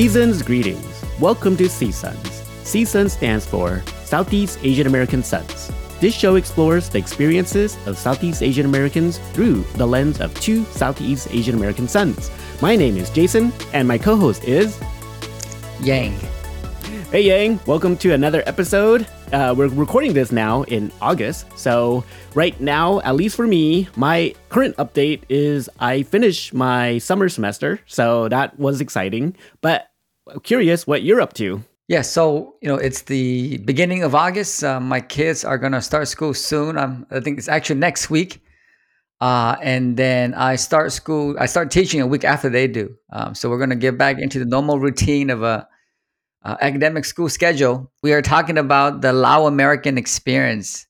Seasons greetings. Welcome to CSUNS. CSUN stands for Southeast Asian American Sons. This show explores the experiences of Southeast Asian Americans through the lens of two Southeast Asian American sons. My name is Jason, and my co host is Yang. Hey Yang, welcome to another episode. Uh, we're recording this now in August, so right now, at least for me, my current update is I finished my summer semester, so that was exciting. But curious what you're up to. Yeah, so you know it's the beginning of August. Uh, my kids are gonna start school soon. I'm, I think it's actually next week, uh, and then I start school. I start teaching a week after they do. Um, so we're gonna get back into the normal routine of a uh, academic school schedule, we are talking about the Lao American experience.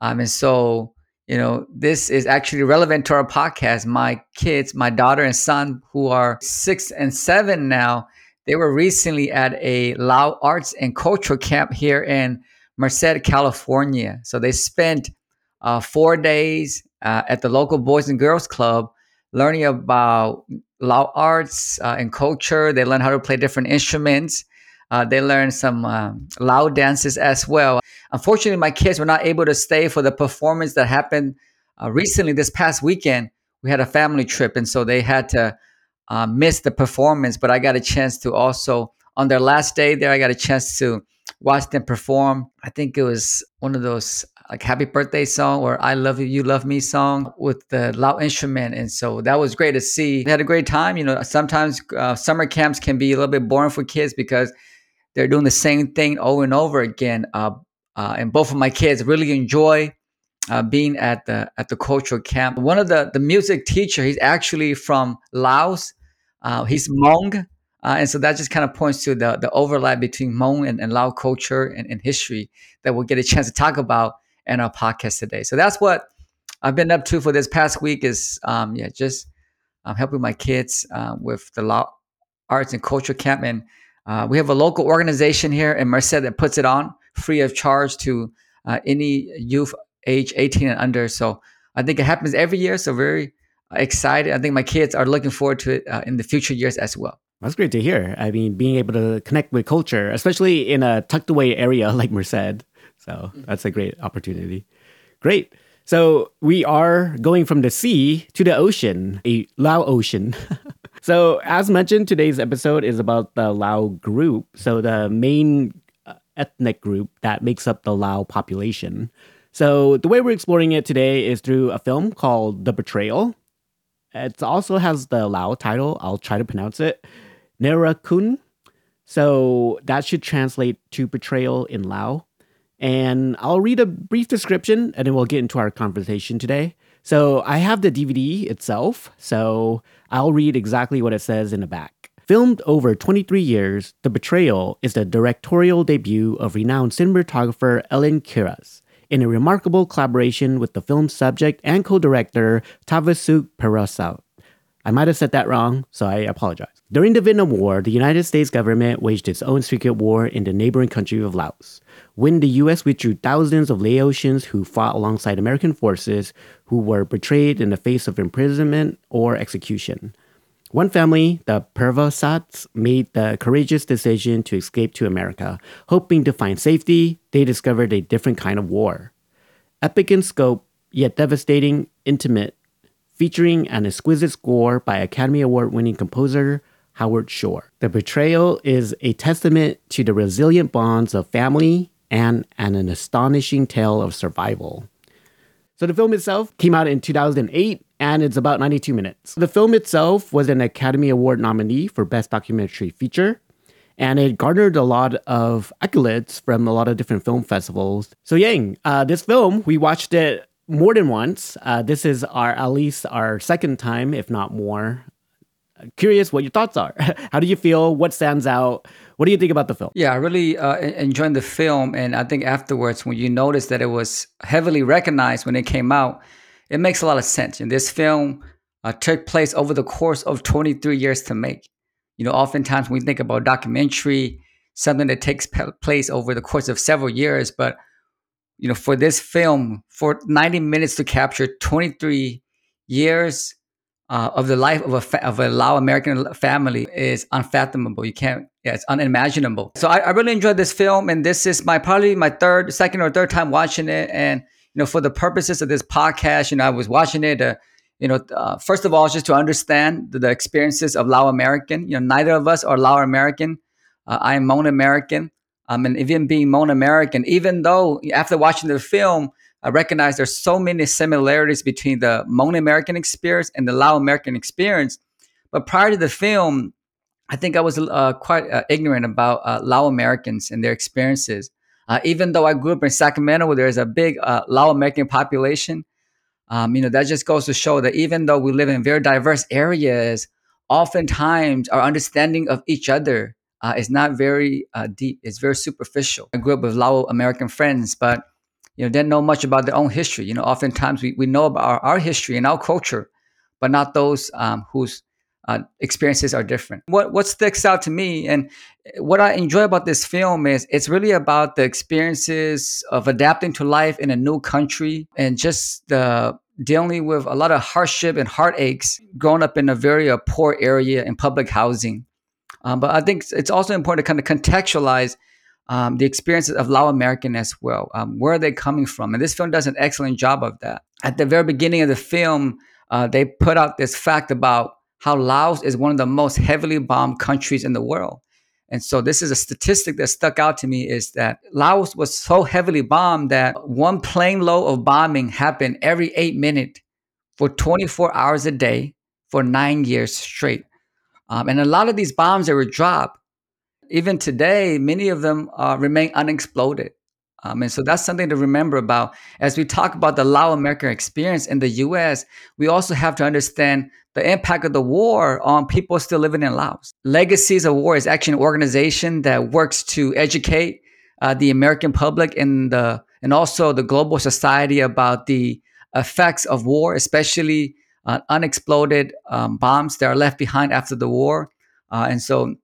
Um, and so, you know, this is actually relevant to our podcast. My kids, my daughter and son, who are six and seven now, they were recently at a Lao arts and culture camp here in Merced, California. So they spent uh, four days uh, at the local Boys and Girls Club learning about Lao arts uh, and culture. They learned how to play different instruments. Uh, they learned some um, Lao dances as well. Unfortunately, my kids were not able to stay for the performance that happened uh, recently this past weekend. We had a family trip, and so they had to uh, miss the performance. But I got a chance to also, on their last day there, I got a chance to watch them perform. I think it was one of those like happy birthday song or I love you, you love me song with the Lao instrument. And so that was great to see. They had a great time. You know, sometimes uh, summer camps can be a little bit boring for kids because they're doing the same thing over and over again. Uh, uh, and both of my kids really enjoy uh, being at the at the cultural camp. One of the the music teacher, he's actually from Laos. Uh, he's Hmong, uh, and so that just kind of points to the the overlap between Hmong and, and Lao culture and, and history that we'll get a chance to talk about in our podcast today. So that's what I've been up to for this past week. Is um, yeah, just um, helping my kids uh, with the Lao arts and culture camp and uh, we have a local organization here in Merced that puts it on free of charge to uh, any youth age 18 and under. So I think it happens every year. So very excited. I think my kids are looking forward to it uh, in the future years as well. That's great to hear. I mean, being able to connect with culture, especially in a tucked away area like Merced. So that's a great opportunity. Great. So we are going from the sea to the ocean, a Lao ocean. So, as mentioned, today's episode is about the Lao group. So, the main uh, ethnic group that makes up the Lao population. So, the way we're exploring it today is through a film called The Betrayal. It also has the Lao title. I'll try to pronounce it Nerakhoon. So, that should translate to betrayal in Lao. And I'll read a brief description and then we'll get into our conversation today. So I have the DVD itself, so I'll read exactly what it says in the back. Filmed over 23 years, The Betrayal is the directorial debut of renowned cinematographer Ellen Kuras in a remarkable collaboration with the film's subject and co-director Tavasuk Parasau. I might have said that wrong, so I apologize. During the Vietnam War, the United States government waged its own secret war in the neighboring country of Laos. When the US withdrew thousands of Laotians who fought alongside American forces who were betrayed in the face of imprisonment or execution. One family, the Pervasats, made the courageous decision to escape to America. Hoping to find safety, they discovered a different kind of war. Epic in scope, yet devastating, intimate, featuring an exquisite score by Academy Award winning composer Howard Shore. The Betrayal is a testament to the resilient bonds of family and, and an astonishing tale of survival. So the film itself came out in 2008 and it's about 92 minutes. The film itself was an Academy Award nominee for Best Documentary Feature and it garnered a lot of accolades from a lot of different film festivals. So Yang, uh, this film, we watched it more than once. Uh, this is our at least our second time, if not more. Curious what your thoughts are. How do you feel? What stands out? What do you think about the film? Yeah, I really uh, enjoyed the film, and I think afterwards, when you noticed that it was heavily recognized when it came out, it makes a lot of sense. And this film uh, took place over the course of 23 years to make. You know, oftentimes when we think about documentary, something that takes place over the course of several years, but you know, for this film, for 90 minutes to capture 23 years uh, of the life of a fa- of a Lao American family is unfathomable. You can't, yeah, it's unimaginable. So I, I, really enjoyed this film, and this is my probably my third, second or third time watching it. And you know, for the purposes of this podcast, you know, I was watching it. Uh, you know, uh, first of all, just to understand the, the, experiences of Lao American. You know, neither of us are Lao American. Uh, I am Hmong American. I um, and even being Hmong American, even though after watching the film, I recognize there's so many similarities between the Hmong American experience and the Lao American experience. But prior to the film, I think I was uh, quite uh, ignorant about uh, Lao Americans and their experiences. Uh, even though I grew up in Sacramento, where there's a big uh, Lao American population, um, you know that just goes to show that even though we live in very diverse areas, oftentimes our understanding of each other uh, is not very deep. It's very superficial. I grew up with Lao American friends, but you know, didn't know much about their own history. You know, oftentimes we, we know about our, our history and our culture, but not those um, whose uh, experiences are different. What what sticks out to me and what I enjoy about this film is it's really about the experiences of adapting to life in a new country and just the dealing with a lot of hardship and heartaches growing up in a very uh, poor area in public housing. Um, but I think it's also important to kind of contextualize um, the experiences of Lao American as well. Um, where are they coming from? And this film does an excellent job of that. At the very beginning of the film, uh, they put out this fact about how Laos is one of the most heavily bombed countries in the world. And so this is a statistic that stuck out to me is that Laos was so heavily bombed that one plane load of bombing happened every eight minutes for 24 hours a day for nine years straight. Um, and a lot of these bombs that were dropped even today, many of them uh, remain unexploded. Um, and so that's something to remember about. As we talk about the Lao American experience in the US, we also have to understand the impact of the war on people still living in Laos. Legacies of War is actually an organization that works to educate uh, the American public and the and also the global society about the effects of war, especially uh, unexploded um, bombs that are left behind after the war. Uh, and so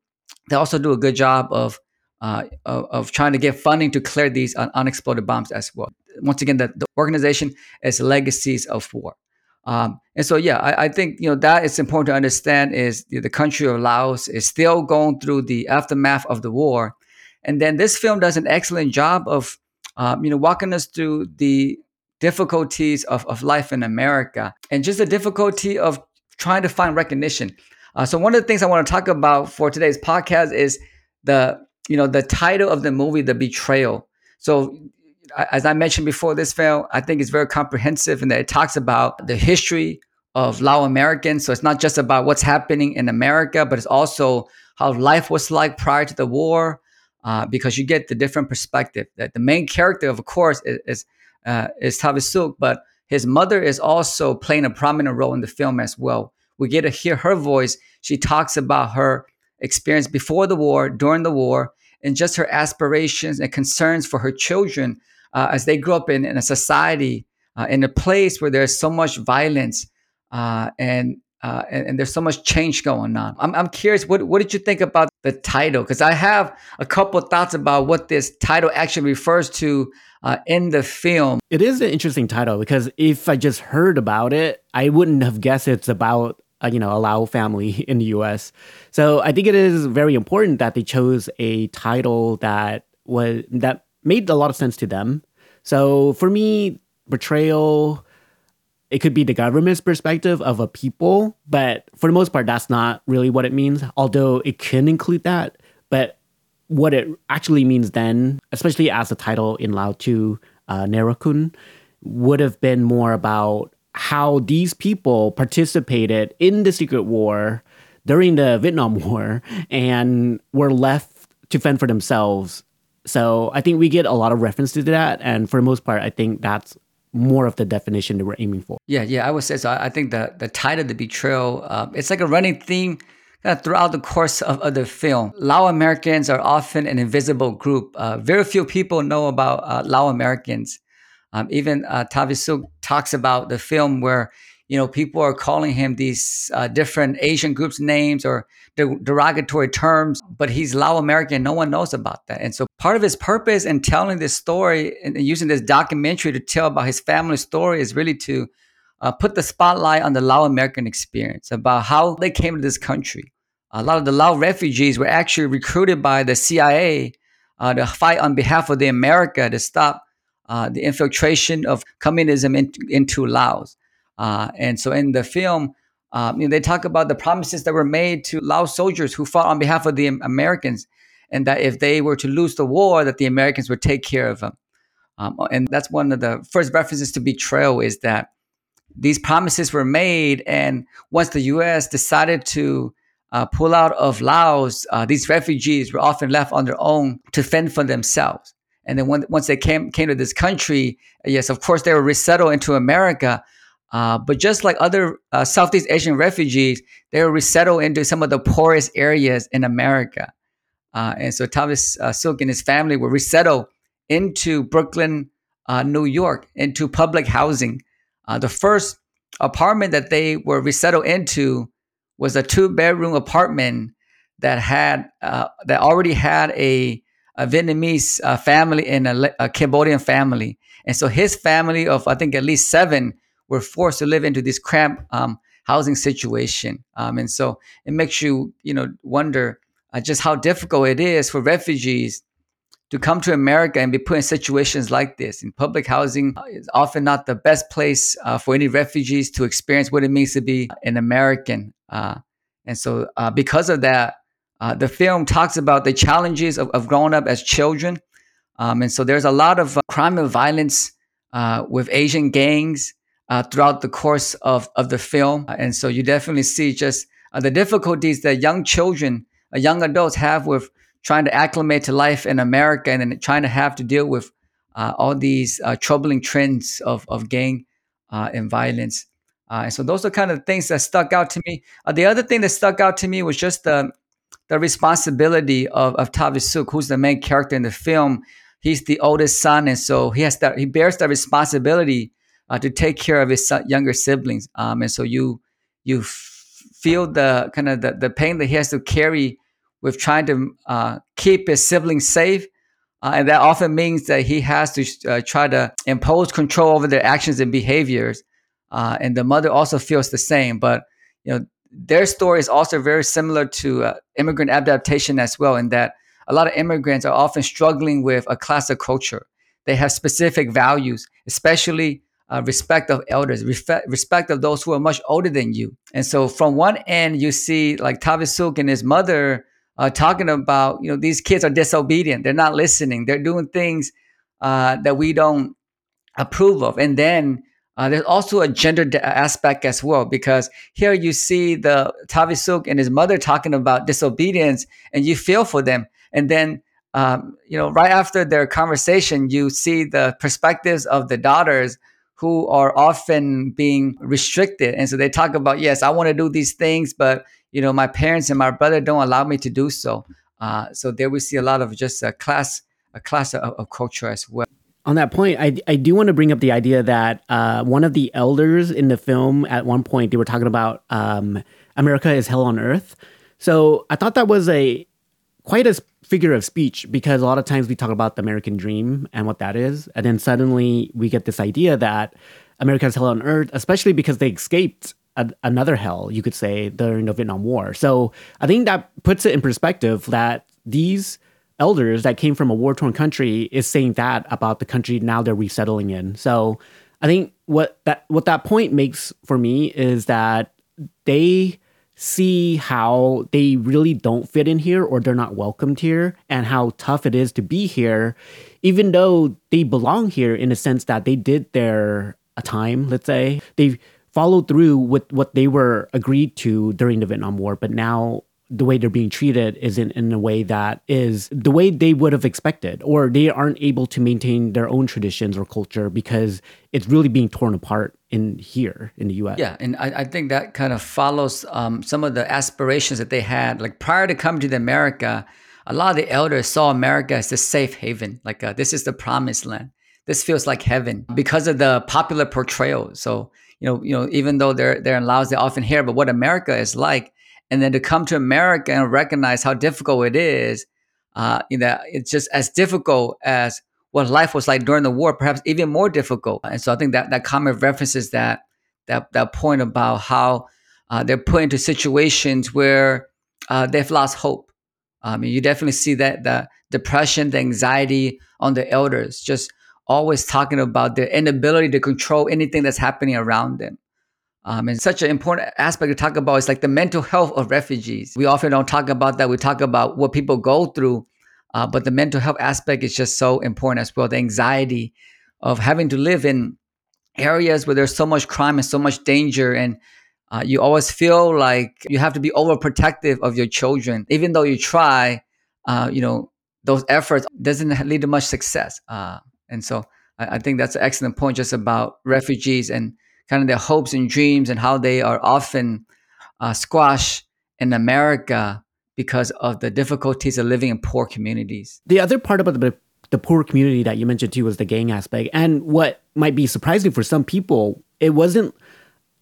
they also do a good job of uh, of, of, trying to get funding to clear these un- unexploded bombs as well. Once again, the, the organization is Legacies of War. Um, and so, yeah, I, I, think you know that it's important to understand is the, the, country of Laos is still going through the aftermath of the war, and then this film does an excellent job of um, you know walking us through the difficulties of, of life in America and just the difficulty of trying to find recognition. Uh, so one of the things I want to talk about for today's podcast is the you know the title of the movie, The Betrayal. So as I mentioned before, this film I think is very comprehensive in that it talks about the history of Lao Americans. So it's not just about what's happening in America, but it's also how life was like prior to the war, uh, because you get the different perspective. That the main character, of course, is is, uh, is Thavisouk, but his mother is also playing a prominent role in the film as well we get to hear her voice. She talks about her experience before the war, during the war, and just her aspirations and concerns for her children uh, as they grow up in, in a society, uh, in a place where there's so much violence uh, and, uh, and, and there's so much change going on. I'm, I'm curious, what, what did you think about the title? Because I have a couple thoughts about what this title actually refers to uh, in the film. It is an interesting title because if I just heard about it, I wouldn't have guessed it's about uh, you know, a Lao family in the US. So I think it is very important that they chose a title that was that made a lot of sense to them. So for me, betrayal it could be the government's perspective of a people, but for the most part that's not really what it means, although it can include that. But what it actually means then, especially as the title in Lao 2, uh, Nerakhoon, would have been more about how these people participated in the secret war during the Vietnam War and were left to fend for themselves. So I think we get a lot of reference to that, and for the most part, I think that's more of the definition that we're aiming for. Yeah, yeah, I would say so. I think the the title, the betrayal, uh, it's like a running theme kind of throughout the course of, of the film. Lao Americans are often an invisible group. Uh, very few people know about uh, Lao Americans. Um, even uh, Thavisouk talks about the film where you know people are calling him these uh, different Asian groups names or de- derogatory terms, but he's Lao American. No one knows about that, and so part of his purpose in telling this story and using this documentary to tell about his family story is really to uh, put the spotlight on the Lao American experience about how they came to this country. A lot of the Lao refugees were actually recruited by the CIA uh, to fight on behalf of the America to stop uh, the infiltration of communism in, into Laos. Uh, and so in the film, um, you know, they talk about the promises that were made to Lao soldiers who fought on behalf of the Americans, and that if they were to lose the war, that the Americans would take care of them. Um, and that's one of the first references to betrayal is that these promises were made, and once the U.S. decided to uh, pull out of Laos, uh, these refugees were often left on their own to fend for themselves. And then when, once they came came to this country, yes, of course they were resettled into America. Uh, but just like other uh, Southeast Asian refugees, they were resettled into some of the poorest areas in America. Uh, and so Thomas uh, Silk and his family were resettled into Brooklyn, uh, New York, into public housing. Uh, the first apartment that they were resettled into was a two bedroom apartment that had that already had a a Vietnamese family and a, a, Cambodian family. And so his family of, I think, at least seven were forced to live into this cramped um, housing situation. Um, and so it makes you, you know, wonder uh, just how difficult it is for refugees to come to America and be put in situations like this. In public housing is often not the best place uh, for any refugees to experience what it means to be an American. Uh, and so uh, because of that, uh, the film talks about the challenges of, of growing up as children. Um, and so there's a lot of uh, crime and violence uh, with Asian gangs uh, throughout the course of, of the film. And so you definitely see just uh, the difficulties that young children, uh, young adults have with trying to acclimate to life in America and then trying to have to deal with all these troubling trends of, of gang and violence. and so those are kind of things that stuck out to me. the other thing that stuck out to me was just the the responsibility of, of Thavisouk, who's the main character in the film. He's the oldest son, and so he has that he bears the responsibility uh, to take care of his younger siblings. Um, and so you you feel the kind of the, the pain that he has to carry with trying to uh, keep his siblings safe. Uh, and that often means that he has to uh, try to impose control over their actions and behaviors. Uh, and the mother also feels the same. But you know, their story is also very similar to uh, immigrant adaptation as well, in that a lot of immigrants are often struggling with a classic culture. They have specific values, especially uh, respect of elders, respect, respect of those who are much older than you. And so, from one end, you see like Thavisouk and his mother uh, talking about, you know, these kids are disobedient. They're not listening. They're doing things uh, that we don't approve of. And then uh, there's also a gender aspect as well because here you see the Thavisouk and his mother talking about disobedience, and you feel for them. And then, um, you know, right after their conversation, you see the perspectives of the daughters who are often being restricted, and so they talk about, yes, I want to do these things, but you know, my parents and my brother don't allow me to do so. Uh, so there we see a lot of just a class, a class of, of culture as well on that point, I, I do want to bring up the idea that uh, one of the elders in the film at one point they were talking about um, America is hell on earth. So I thought that was a quite a figure of speech because a lot of times we talk about the American dream and what that is, and then suddenly we get this idea that America is hell on earth, especially because they escaped a, another hell, you could say, during the Vietnam War. So I think that puts it in perspective that these elders that came from a war torn country is saying that about the country now they're resettling in. So I think what that what that point makes for me is that they see how they really don't fit in here or they're not welcomed here and how tough it is to be here even though they belong here in a sense that they did their a time let's say. They followed through with what they were agreed to during the Vietnam War but now the way they're being treated isn't in a way that is the way they would have expected, or they aren't able to maintain their own traditions or culture because it's really being torn apart in here in the US. Yeah, and I, I think that kind of follows um, some of the aspirations that they had. Like prior to coming to America, a lot of the elders saw America as a safe haven. Like uh, this is the promised land. This feels like heaven because of the popular portrayal. So you know, you know, even though they're they're in Laos, they often hear but what America is like and then to come to America and recognize how difficult it is, uh, you know, it's just as difficult as what life was like during the war, perhaps even more difficult. And so I think that that comment references that that that point about how uh, they're put into situations where uh, they've lost hope. I mean, you definitely see that the depression, the anxiety on the elders, just always talking about their inability to control anything that's happening around them. Um, and such an important aspect to talk about is like the mental health of refugees. We often don't talk about that. We talk about what people go through, uh, but the mental health aspect is just so important as well. The anxiety of having to live in areas where there's so much crime and so much danger, and uh, you always feel like you have to be overprotective of your children, even though you try. Uh, you know, those efforts doesn't lead to much success. Uh, and so I, I think that's an excellent point just about refugees and kind of their hopes and dreams and how they are often uh, squashed in America because of the difficulties of living in poor communities. The other part about the the poor community that you mentioned too was the gang aspect, and what might be surprising for some people, it wasn't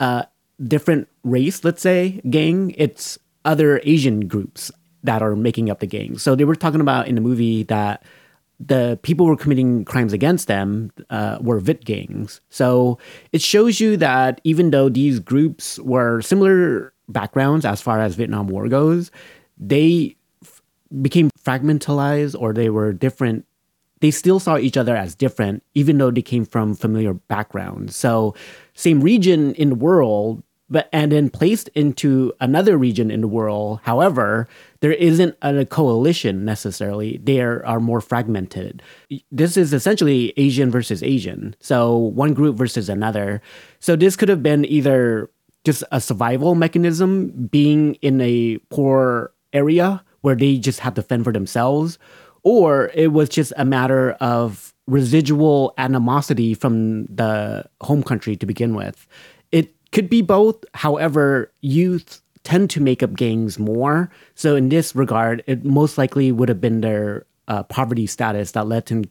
a different race, let's say, gang. It's other Asian groups that are making up the gang. So they were talking about in the movie that the people who were committing crimes against them uh, were Vit gangs. So it shows you that even though these groups were similar backgrounds as far as Vietnam War goes, they f- became fragmentalized or they were different. They still saw each other as different, even though they came from familiar backgrounds. So, same region in the world, but and then placed into another region in the world. However, there isn't a coalition necessarily. They are, are more fragmented. This is essentially Asian versus Asian. So one group versus another. So this could have been either just a survival mechanism being in a poor area where they just have to fend for themselves, or it was just a matter of residual animosity from the home country to begin with. Could be both. However, youth tend to make up gangs more. So in this regard, it most likely would have been their uh, poverty status that led them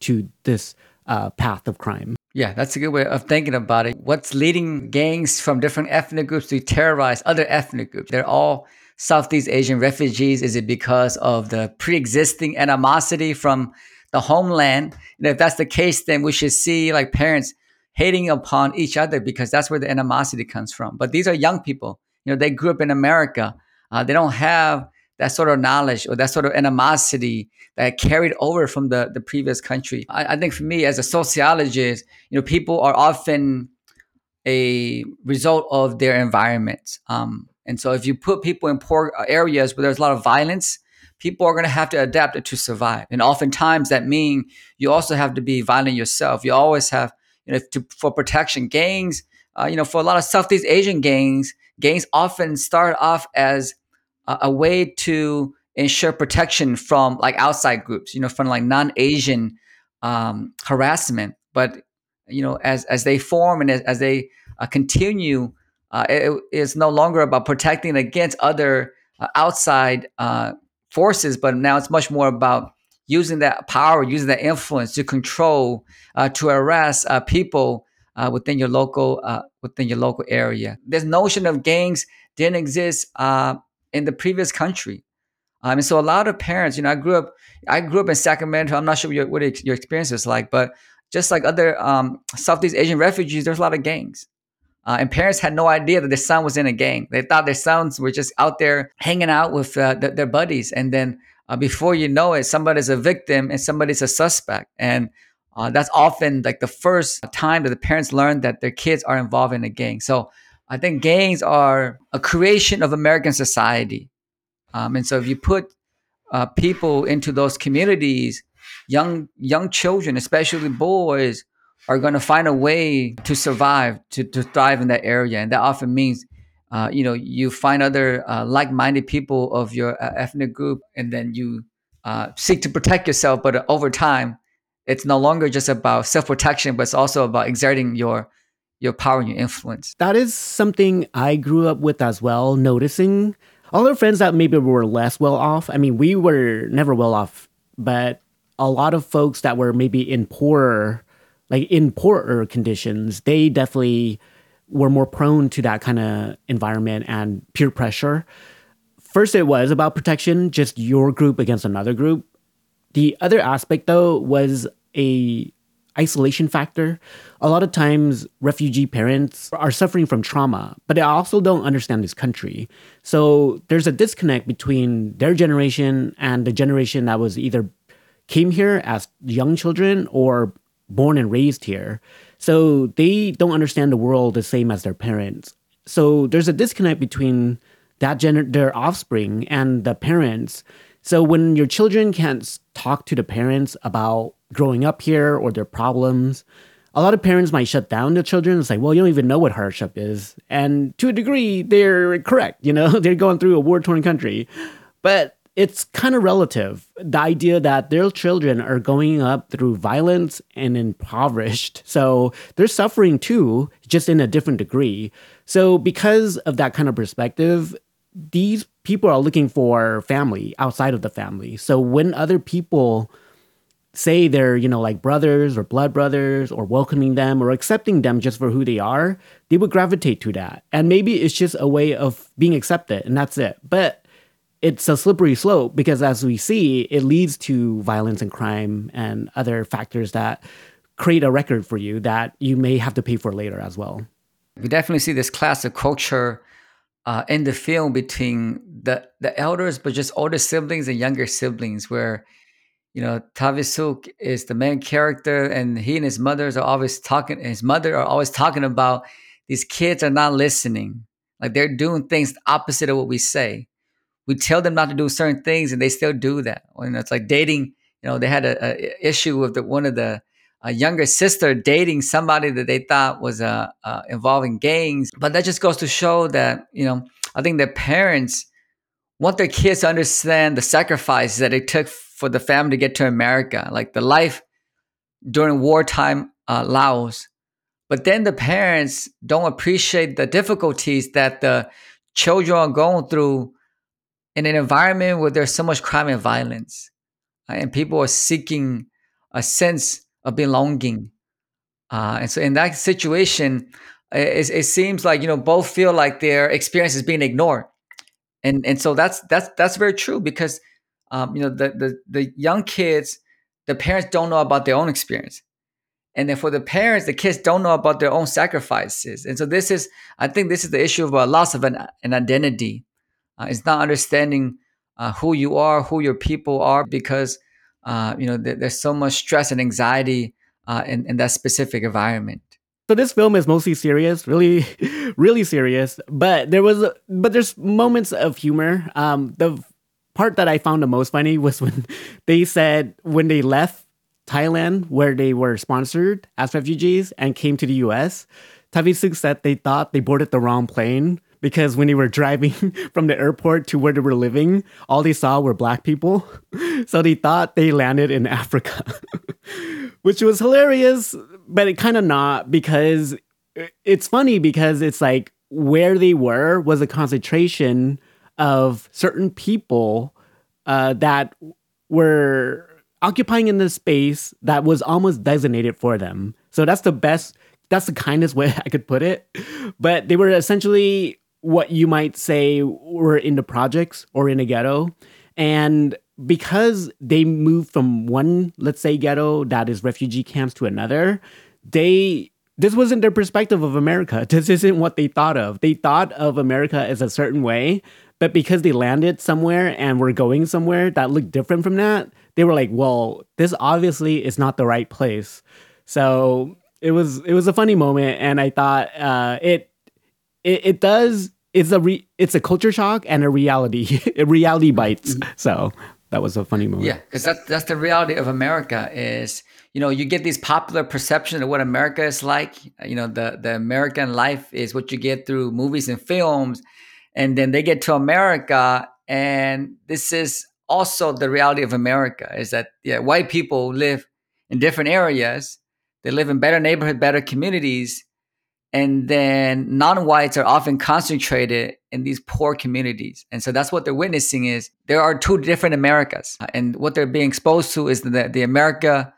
to this uh, path of crime. Yeah, that's a good way of thinking about it. What's leading gangs from different ethnic groups to terrorize other ethnic groups? They're all Southeast Asian refugees. Is it because of the pre-existing animosity from the homeland? And if that's the case, then we should see like parents hating upon each other because that's where the animosity comes from. But these are young people. You know, they grew up in America. Uh, they don't have that sort of knowledge or that sort of animosity that carried over from the, the previous country. I, I think for me as a sociologist, you know, people are often a result of their environment. Um, and so if you put people in poor areas where there's a lot of violence, people are going to have to adapt to survive. And oftentimes that means you also have to be violent yourself. You always have you know, to, for protection. Gangs, uh, you know, for a lot of Southeast Asian gangs, gangs often start off as a, a way to ensure protection from like outside groups, you know, from like non-Asian um, harassment. But you know, as as they form and as, as they uh, continue, uh, it is no longer about protecting against other uh, outside uh, forces, but now it's much more about using that power, using that influence to control, uh, to arrest uh, people uh, within your local uh, within your local area. This notion of gangs didn't exist uh, in the previous country, um, and so a lot of parents, you know, I grew up, I grew up in Sacramento. I'm not sure what your, what your experience is like, but just like other um, Southeast Asian refugees, there's a lot of gangs. Uh, and parents had no idea that their son was in a gang. They thought their sons were just out there hanging out with uh, th- their buddies. And then uh, before you know it, somebody's a victim and somebody's a suspect. And uh, that's often like the first time that the parents learn that their kids are involved in a gang. So I think gangs are a creation of American society. Um, and so if you put uh, people into those communities, young young children, especially boys, are going to find a way to survive, to, to thrive in that area. And that often means uh, you know you find other uh, like-minded people of your uh, ethnic group and then you uh, seek to protect yourself but over time it's no longer just about self-protection but it's also about exerting your your power and your influence. That is something i grew up with as well noticing. All our friends that maybe were less well off i mean we were never well off but a lot of folks that were maybe in poorer like in poorer conditions they definitely were more prone to that kind of environment and peer pressure. First, it was about protection, just your group against another group. The other aspect, though, was a isolation factor. A lot of times, refugee parents are suffering from trauma, but they also don't understand this country. So there's a disconnect between their generation and the generation that was either came here as young children or born and raised here. So they don't understand the world the same as their parents. So there's a disconnect between that gener- their offspring and the parents. So when your children can't talk to the parents about growing up here or their problems, a lot of parents might shut down their children. It's like, well, you don't even know what hardship is. And to a degree, they're correct. You know, they're going through a war torn country. But it's kind of relative. The idea that their children are going up through violence and impoverished. So they're suffering too, just in a different degree. So, because of that kind of perspective, these people are looking for family outside of the family. So, when other people say they're, you know, like brothers or blood brothers or welcoming them or accepting them just for who they are, they would gravitate to that. And maybe it's just a way of being accepted and that's it. But it's a slippery slope because as we see, it leads to violence and crime and other factors that create a record for you that you may have to pay for later as well. We definitely see this class of culture uh, in the film between the the elders, but just older siblings and younger siblings, where you know Thavisouk is the main character, and he and his mothers are always talking. His mother are always talking about these kids are not listening, like they're doing things opposite of what we say we tell them not to do certain things and they still do that. And it's like dating. You know, they had a, a issue with the, one of the a younger sister dating somebody that they thought was uh, uh, involving gangs. But that just goes to show that you know, I think their parents want their kids to understand the sacrifices that it took for the family to get to America, like the life during wartime uh, Laos. But then the parents don't appreciate the difficulties that the children are going through in an environment where there's so much crime and violence, right? and people are seeking a sense of belonging. Uh, and so, in that situation, it, it, seems like you know both feel like their experience is being ignored, and and so that's that's that's very true because um, you know the, the the young kids, the parents don't know about their own experience, and then for the parents, the kids don't know about their own sacrifices, and so this is I think this is the issue of a loss of an, an identity uh, it's not understanding uh, who you are, who your people are, because uh, you know th- there's so much stress and anxiety uh, in, in that specific environment. So this film is mostly serious, really, really serious. But there was, but there's moments of humor. Um, the part that I found the most funny was when they said when they left Thailand, where they were sponsored as refugees, and came to the U.S. Thavisouk said they thought they boarded the wrong plane because when they were driving from the airport to where they were living, all they saw were black people. So they thought they landed in Africa, which was hilarious, but it kind of not because it's funny because it's like where they were was a concentration of certain people uh, that were occupying in the space that was almost designated for them. So that's the best that's the kindest way I could put it. But they were essentially what you might say were in the projects or in a ghetto. And because they moved from one, let's say, ghetto that is refugee camps to another, they this wasn't their perspective of America. This isn't what they thought of. They thought of America as a certain way, but because they landed somewhere and were going somewhere that looked different from that, they were like, "Well, this obviously is not the right place." So it was it was a funny moment, and I thought uh, it it, it does it's a re, it's a culture shock and a reality a reality bites. Mm-hmm. So that was a funny moment. Yeah, because that's that's the reality of America is you know you get these popular perceptions of what America is like. You know the the American life is what you get through movies and films, and then they get to America, and this is also the reality of America is that yeah white people live in different areas. They live in better neighborhood, better communities, and then non-whites are often concentrated in these poor communities. And so that's what they're witnessing is there are two different americas. And what they're being exposed to is the, the america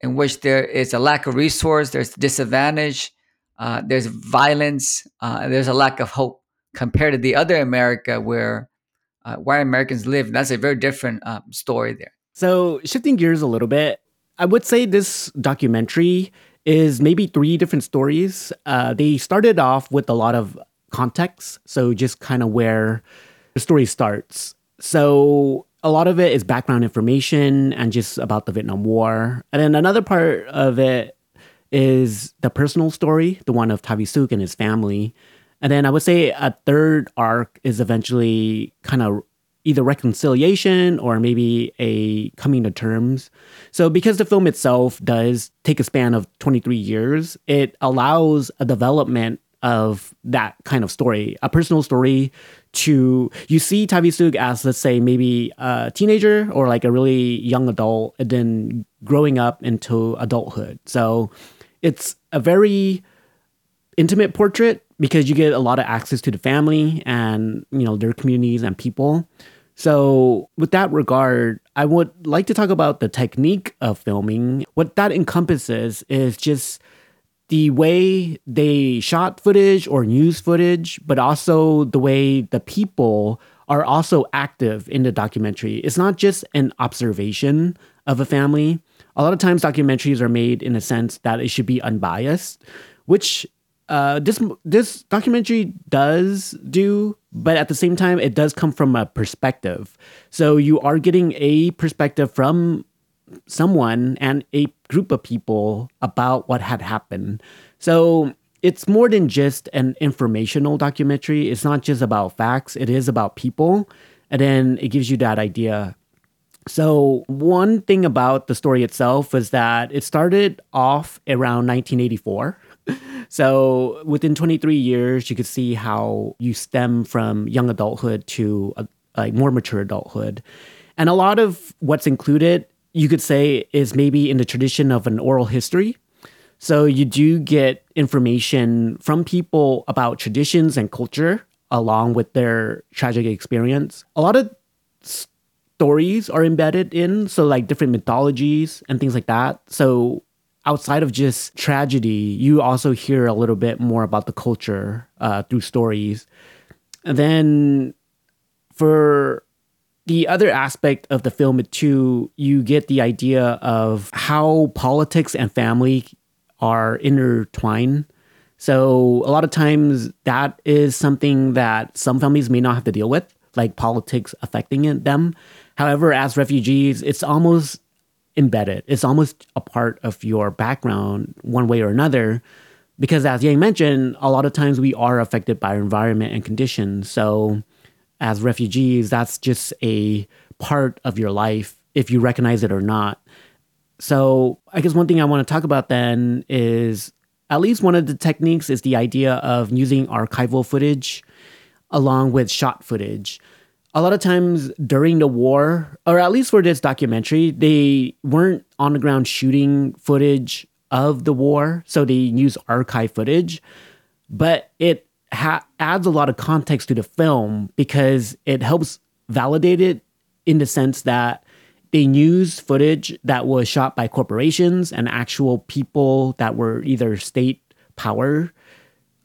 in which there is a lack of resource there's disadvantage uh, there's violence uh, there's a lack of hope compared to the other america where uh, white americans live. And that's a very different um, story there. So shifting gears a little bit I would say this documentary is maybe three different stories. Uh, they started off with a lot of context, so just kind of where the story starts. So a lot of it is background information and just about the Vietnam War. And then another part of it is the personal story, the one of Thavisouk and his family. And then I would say a third arc is eventually kind of either reconciliation or maybe a coming to terms. So, because the film itself does take a span of 23 years, it allows a development of that kind of story, a personal story to you see Thavisouk as let's say maybe a teenager or like a really young adult and then growing up into adulthood. So it's a very intimate portrait because you get a lot of access to the family and you know their communities and people. So, with that regard, I would like to talk about the technique of filming. What that encompasses is just the way they shot footage or news footage, but also the way the people are also active in the documentary. It's not just an observation of a family. A lot of times, documentaries are made in a sense that it should be unbiased, which uh, this this documentary does do, but at the same time, it does come from a perspective. So you are getting a perspective from someone and a group of people about what had happened. So it's more than just an informational documentary. It's not just about facts. It is about people, and then it gives you that idea. So one thing about the story itself is that it started off around 1984 so within 23 years, you could see how you stem from young adulthood to a, a more mature adulthood. And a lot of what's included, you could say, is maybe in the tradition of an oral history. So you do get information from people about traditions and culture along with their tragic experience. A lot of stories are embedded in, so like different mythologies and things like that. So outside of just tragedy, you also hear a little bit more about the culture uh, through stories. And then for the other aspect of the film too, you get the idea of how politics and family are intertwined. So a lot of times that is something that some families may not have to deal with, like politics affecting them. However, as refugees, it's almost embedded. It's almost a part of your background one way or another. Because as Yang mentioned, a lot of times we are affected by our environment and conditions. So as refugees, that's just a part of your life, if you recognize it or not. So I guess one thing I want to talk about then is at least one of the techniques is the idea of using archival footage along with shot footage a lot of times during the war, or at least for this documentary, they weren't on the ground shooting footage of the war, so they use archive footage. But it ha- adds a lot of context to the film because it helps validate it in the sense that they use footage that was shot by corporations and actual people that were either state power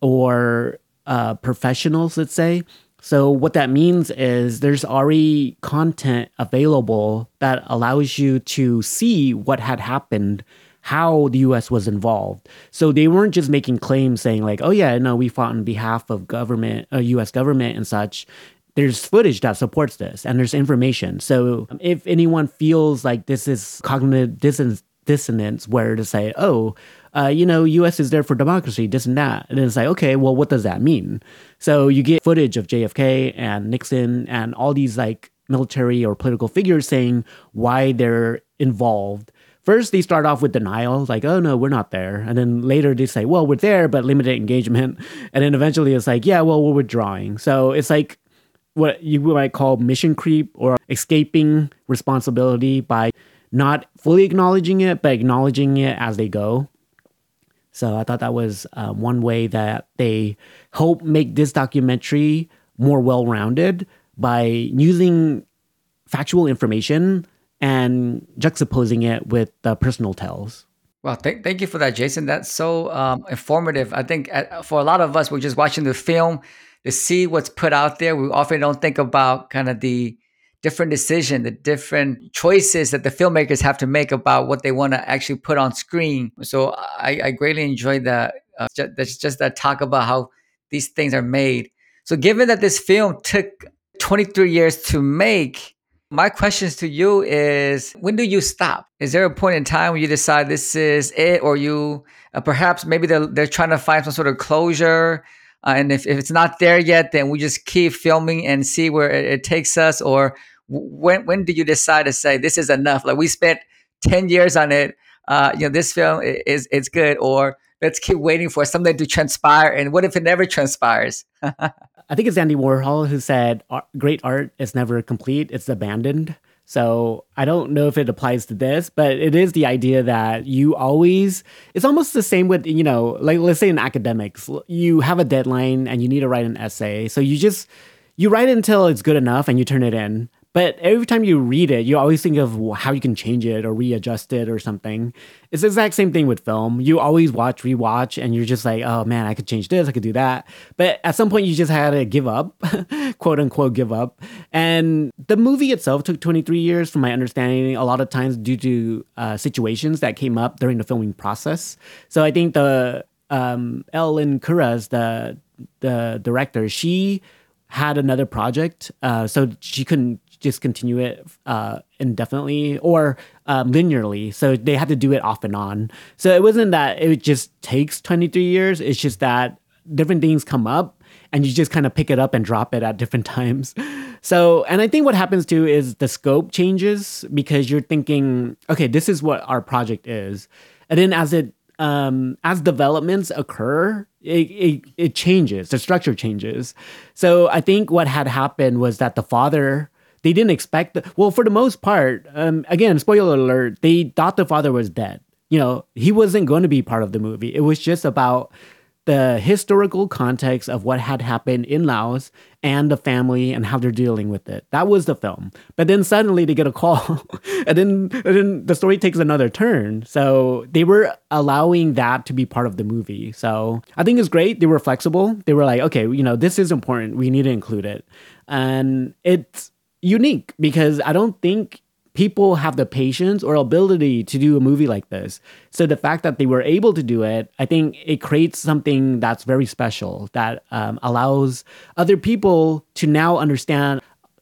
or uh, professionals, let's say. So what that means is there's already content available that allows you to see what had happened, how the US was involved. So they weren't just making claims saying like, "Oh yeah, no, we fought on behalf of government, uh, US government and such." There's footage that supports this and there's information. So if anyone feels like this is cognitive dissonance, dissonance where to say, "Oh, uh, you know, U.S. is there for democracy, this and that. And then it's like, okay, well, what does that mean? So you get footage of JFK and Nixon and all these like military or political figures saying why they're involved. First, they start off with denial, like, oh no, we're not there. And then later they say, well, we're there, but limited engagement. And then eventually it's like, yeah, well, we're withdrawing. So it's like what you might call mission creep or escaping responsibility by not fully acknowledging it, but acknowledging it as they go. So I thought that was uh, one way that they hope make this documentary more well-rounded by using factual information and juxtaposing it with the personal tales. Well, th- thank you for that, Jason. That's so um, informative. I think uh, for a lot of us, we're just watching the film to see what's put out there. We often don't think about kind of the different decision, the different choices that the filmmakers have to make about what they want to actually put on screen. So I, I greatly enjoyed that. Uh, just, just that talk about how these things are made. So given that this film took 23 years to make, my questions to you is when do you stop? Is there a point in time where you decide this is it, or you uh, perhaps maybe they're, they're trying to find some sort of closure? Uh, and if, if it's not there yet, then we just keep filming and see where it, it takes us, or when when do you decide to say this is enough? Like we spent ten years on it. Uh, you know, this film is it's good, or let's keep waiting for something to transpire. And what if it never transpires? I think it's Andy Warhol who said, "Great art is never complete; it's abandoned." So I don't know if it applies to this, but it is the idea that you always, it's almost the same with, you know, like let's say in academics, you have a deadline and you need to write an essay. So you just, you write it until it's good enough and you turn it in. But every time you read it, you always think of how you can change it or readjust it or something. It's the exact same thing with film. You always watch, rewatch, and you're just like, oh man, I could change this, I could do that. But at some point, you just had to give up, quote unquote, give up. And the movie itself took 23 years, from my understanding, a lot of times due to uh, situations that came up during the filming process. So I think the um, Ellen Kuras, the the director, she had another project, uh, so she couldn't just continue it uh, indefinitely or um, linearly. So they had to do it off and on. So it wasn't that it just takes 23 years. It's just that different things come up and you just kind of pick it up and drop it at different times. So, and I think what happens too is the scope changes because you're thinking, okay, this is what our project is. And then as it um, as developments occur, it, it, it changes, the structure changes. So I think what had happened was that the father they didn't expect the, well for the most part um, again spoiler alert they thought the father was dead you know he wasn't going to be part of the movie it was just about the historical context of what had happened in Laos and the family and how they're dealing with it. That was the film. But then suddenly they get a call and then and then the story takes another turn. So they were allowing that to be part of the movie. So I think it's great. They were flexible. They were like, okay, you know, this is important. We need to include it. And it's unique because I don't think people have the patience or ability to do a movie like this. So the fact that they were able to do it, I think it creates something that's very special that um, allows other people to now understand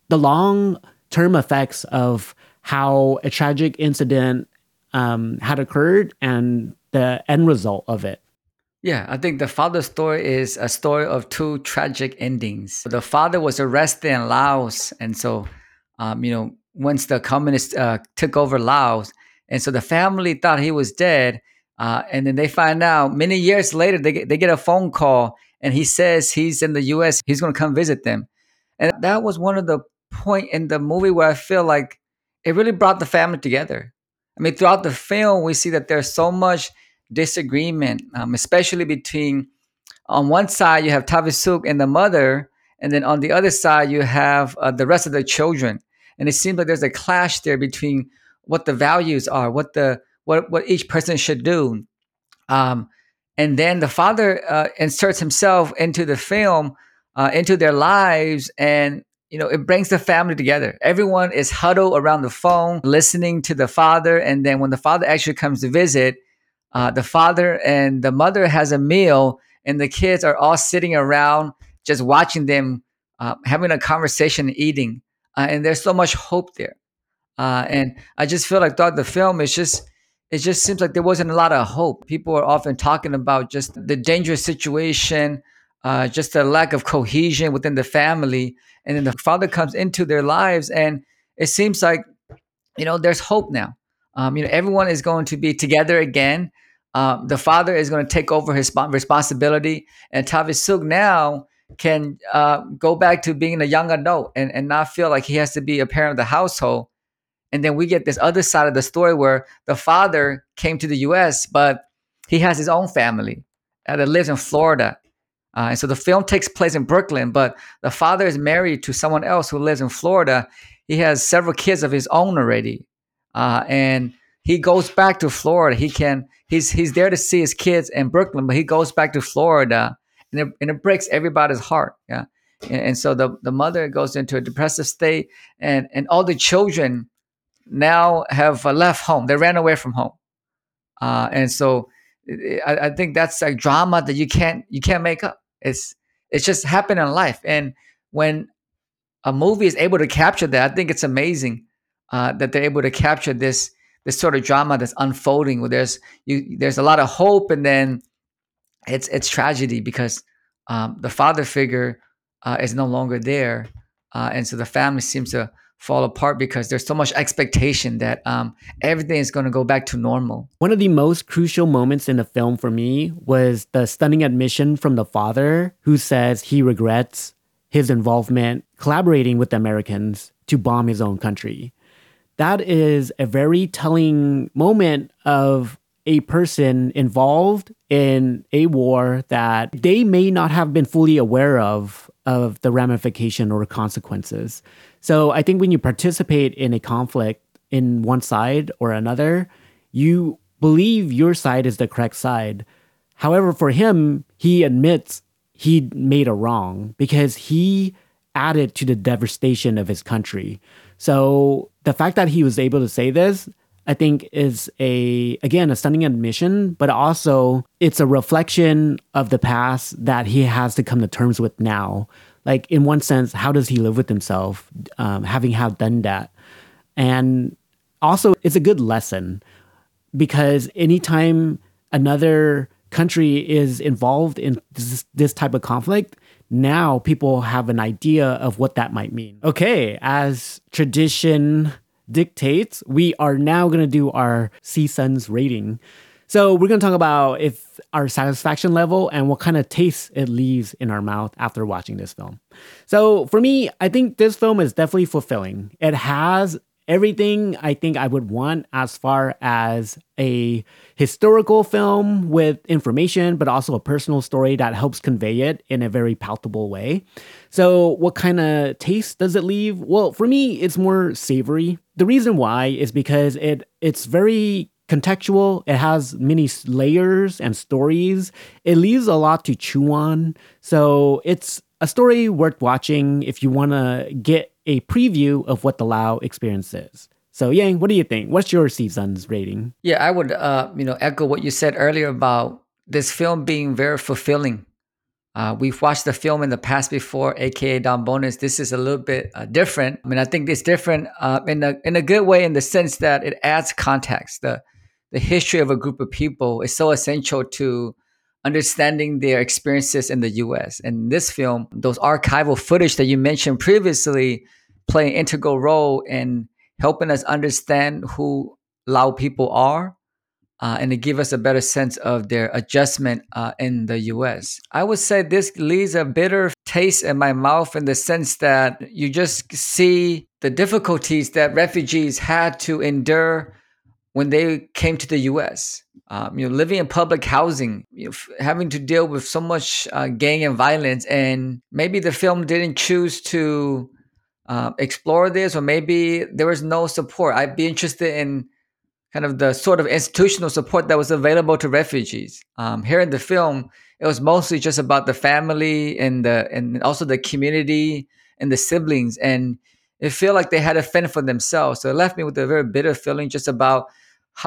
the long term effects of how a tragic incident um, had occurred and the end result of it. Yeah, I think the father's story is a story of two tragic endings. The father was arrested in Laos, and so, um, you know, once the communists uh, took over Laos, and so the family thought he was dead, uh, and then they find out many years later they get, they get a phone call, and he says he's in the U.S. He's going to come visit them, and that was one of the point in the movie where I feel like it really brought the family together. I mean, throughout the film, we see that there's so much disagreement, um, especially between on one side you have Thavisouk and the mother, and then on the other side you have uh, the rest of the children. And it seems like there's a clash there between what the values are, what the what what each person should do. Um, and then the father uh, inserts himself into the film, uh, into their lives, and you know it brings the family together. Everyone is huddled around the phone, listening to the father, and then when the father actually comes to visit, uh, the father and the mother has a meal and the kids are all sitting around just watching them uh, having a conversation and eating. Uh, and there's so much hope there. Uh, and i just feel like throughout the film it's just it just seems like there wasn't a lot of hope. People are often talking about just the dangerous situation uh, just the lack of cohesion within the family. And then the father comes into their lives and it seems like you know there's hope now. Um, you know everyone is going to be together again um, the father is going to take over his responsibility, and Thavisouk now can uh, go back to being a young adult and, and not feel like he has to be a parent of the household. And then we get this other side of the story where the father came to the U.S., but he has his own family uh, that lives in Florida. Uh, and so the film takes place in Brooklyn, but the father is married to someone else who lives in Florida. He has several kids of his own already. Uh, and he goes back to Florida. He can he's he's there to see his kids in Brooklyn, but he goes back to Florida, and it, and it breaks everybody's heart. Yeah, and, and so the the mother goes into a depressive state, and and all the children now have uh, left home. They ran away from home, uh, and so I, I think that's a drama that you can't you can't make up. It's it's just happened in life, and when a movie is able to capture that, I think it's amazing uh, that they're able to capture this this sort of drama that's unfolding. Where there's you there's a lot of hope, and then it's it's tragedy because um, the father figure uh, is no longer there, uh, and so the family seems to fall apart because there's so much expectation that um, everything is going to go back to normal. One of the most crucial moments in the film for me was the stunning admission from the father who says he regrets his involvement collaborating with the Americans to bomb his own country. That is a very telling moment of a person involved in a war that they may not have been fully aware of of the ramification or consequences. So I think when you participate in a conflict in one side or another, you believe your side is the correct side. However, for him, he admits he made a wrong because he added to the devastation of his country. So the fact that he was able to say this, I think is a again a stunning admission, but also it's a reflection of the past that he has to come to terms with now like in one sense, how does he live with himself, um, having had done that? And also, it's a good lesson because anytime another country is involved in this, this type of conflict, now people have an idea of what that might mean. Okay, as tradition dictates, we are now going to do our See Suns rating. So we're going to talk about if our satisfaction level and what kind of taste it leaves in our mouth after watching this film. So for me, I think this film is definitely fulfilling. It has everything I think I would want as far as a historical film with information, but also a personal story that helps convey it in a very palatable way. So, what kind of taste does it leave? Well, for me, it's more savory. The reason why is because it it's very contextual. It has many layers and stories. It leaves a lot to chew on. So it's a story worth watching if you want to get a preview of what the Lao experience is. So Yang, what do you think? What's your See Suns rating? Yeah, I would uh, you know echo what you said earlier about this film being very fulfilling. Uh, we've watched the film in the past before, aka Don Bonus. This is a little bit uh, different. I mean, I think it's different uh, in a in a good way in the sense that it adds context. The the history of a group of people is so essential to understanding their experiences in the US. And this film, those archival footage that you mentioned previously play an integral role in helping us understand who Lao people are uh, and to give us a better sense of their adjustment uh, in the US. I would say this leaves a bitter taste in my mouth in the sense that you just see the difficulties that refugees had to endure when they came to the U.S. Um, you know, living in public housing, you know, f- having to deal with so much uh, gang and violence, and maybe the film didn't choose to uh, explore this, or maybe there was no support. I'd be interested in kind of the sort of institutional support that was available to refugees. Um, here in the film, it was mostly just about the family and the and also the community and the siblings, and it felt like they had to fend for themselves. So it left me with a very bitter feeling just about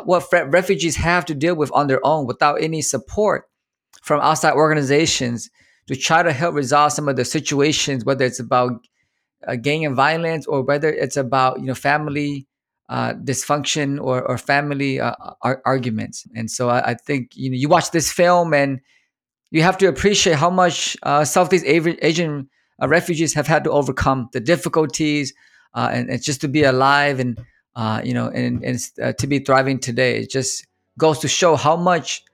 what refugees have to deal with on their own without any support from outside organizations to try to help resolve some of the situations, whether it's about uh, gang and violence or whether it's about you know family uh, dysfunction or, or family uh, ar- arguments. And so I, I, think you know you watch this film and you have to appreciate how much uh, Southeast Asian refugees have had to overcome the difficulties uh, and, and just to be alive and uh, you know, and, and uh, to be thriving today. It just goes to show how much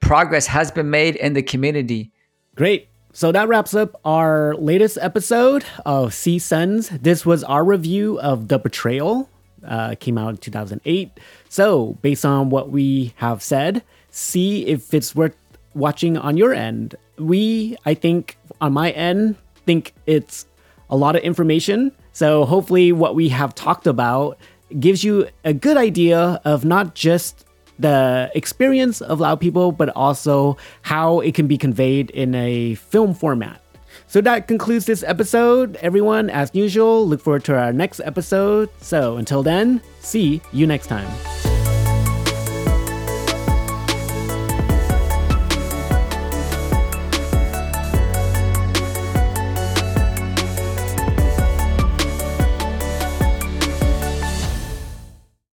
progress has been made in the community. Great. So that wraps up our latest episode of See Suns. This was our review of The Betrayal. Uh, came out in 2008. So, based on what we have said, see if it's worth watching on your end. We, I think, on my end, think it's a lot of information. So, hopefully, what we have talked about gives you a good idea of not just the experience of Lao people, but also how it can be conveyed in a film format. So that concludes this episode. Everyone, as usual, look forward to our next episode. So until then, see you next time.